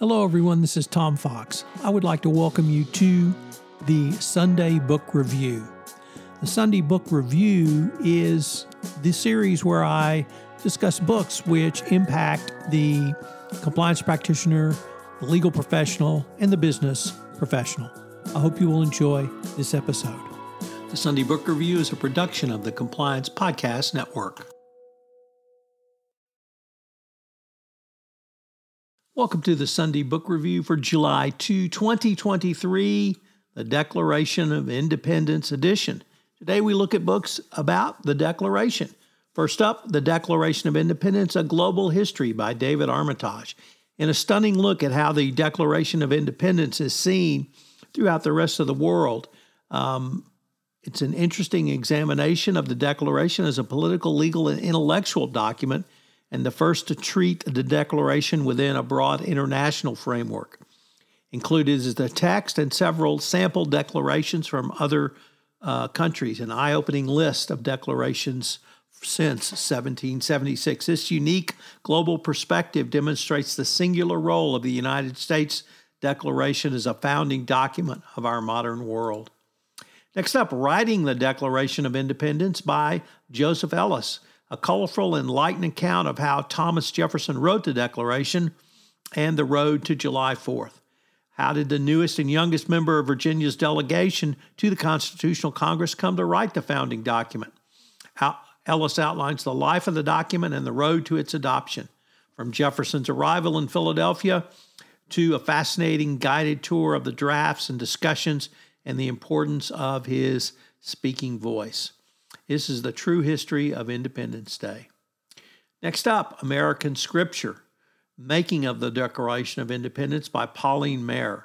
Hello, everyone. This is Tom Fox. I would like to welcome you to the Sunday Book Review. The Sunday Book Review is the series where I discuss books which impact the compliance practitioner, the legal professional, and the business professional. I hope you will enjoy this episode. The Sunday Book Review is a production of the Compliance Podcast Network. Welcome to the Sunday Book Review for July 2, 2023, the Declaration of Independence edition. Today we look at books about the Declaration. First up, The Declaration of Independence A Global History by David Armitage. In a stunning look at how the Declaration of Independence is seen throughout the rest of the world, um, it's an interesting examination of the Declaration as a political, legal, and intellectual document and the first to treat the Declaration within a broad international framework. Included is the text and several sample declarations from other uh, countries, an eye opening list of declarations since 1776. This unique global perspective demonstrates the singular role of the United States Declaration as a founding document of our modern world. Next up, Writing the Declaration of Independence by Joseph Ellis a colorful, enlightening account of how Thomas Jefferson wrote the Declaration and the road to July 4th. How did the newest and youngest member of Virginia's delegation to the Constitutional Congress come to write the founding document? How Ellis outlines the life of the document and the road to its adoption, from Jefferson's arrival in Philadelphia to a fascinating guided tour of the drafts and discussions and the importance of his speaking voice. This is the true history of Independence Day. Next up, American Scripture Making of the Declaration of Independence by Pauline Maier.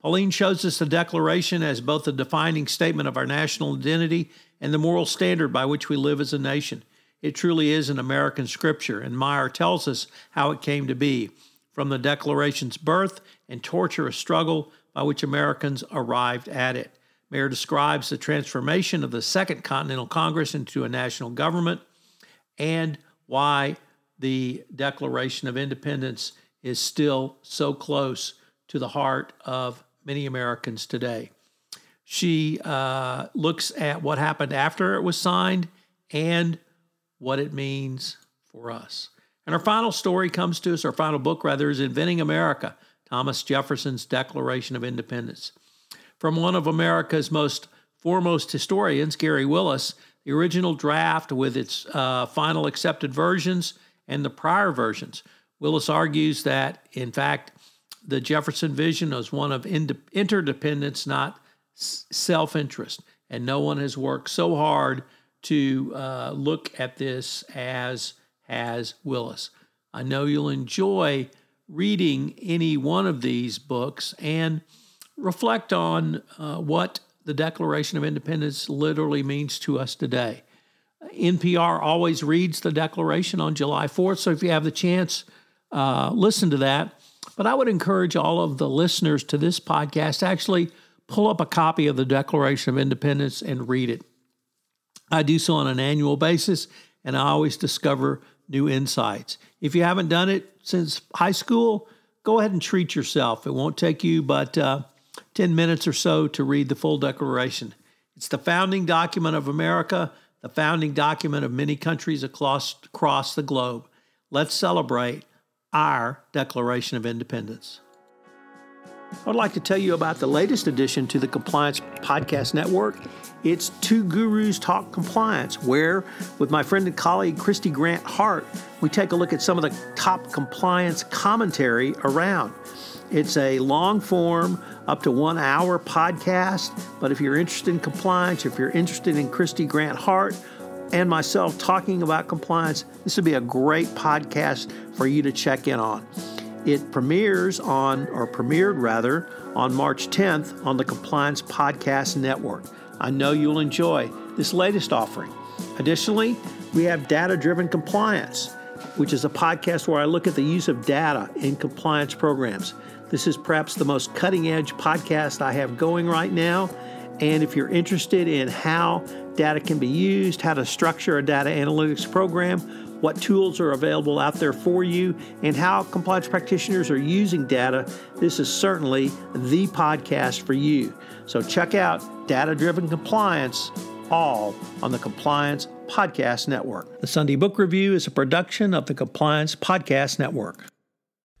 Pauline shows us the Declaration as both a defining statement of our national identity and the moral standard by which we live as a nation. It truly is an American scripture, and Maier tells us how it came to be, from the Declaration's birth and torturous struggle by which Americans arrived at it. Maier describes the transformation of the Second Continental Congress into a national government and why the Declaration of Independence is still so close to the heart of many Americans today. She uh, looks at what happened after it was signed and what it means for us. And our final story comes to us, our final book rather, is Inventing America Thomas Jefferson's Declaration of Independence from one of America's most foremost historians, Garry Willis, the original draft with its uh, final accepted versions and the prior versions. Willis argues that, in fact, the Jefferson vision was one of interdependence, not self interest. And no one has worked so hard to uh, look at this as has Willis. I know you'll enjoy reading any one of these books and reflect on uh, what the Declaration of Independence literally means to us today. NPR always reads the Declaration on July 4th, so if you have the chance, uh, listen to that. But I would encourage all of the listeners to this podcast to actually pull up a copy of the Declaration of Independence and read it. I do so on an annual basis, and I always discover new insights. If you haven't done it since high school, go ahead and treat yourself. It won't take you but uh, 10 minutes or so to read the full Declaration. It's the founding document of America, the founding document of many countries across, across the globe. Let's celebrate our Declaration of Independence. I'd like to tell you about the latest addition to the Compliance Podcast Network. It's Two Gurus Talk Compliance, where, with my friend and colleague Kristy Grant-Hart, we take a look at some of the top compliance commentary around. It's a long form, up to one hour podcast. But if you're interested in compliance, if you're interested in Kristy Grant-Hart and myself talking about compliance, this would be a great podcast for you to check in on. It premieres on, or premiered rather, on March 10th on the Compliance Podcast Network. I know you'll enjoy this latest offering. Additionally, we have Data Driven Compliance, which is a podcast where I look at the use of data in compliance programs. This is perhaps the most cutting edge podcast I have going right now. And if you're interested in how data can be used, how to structure a data analytics program, what tools are available out there for you, and how compliance practitioners are using data, this is certainly the podcast for you. So check out Data Driven Compliance, all on the Compliance Podcast Network. The Sunday Book Review is a production of the Compliance Podcast Network.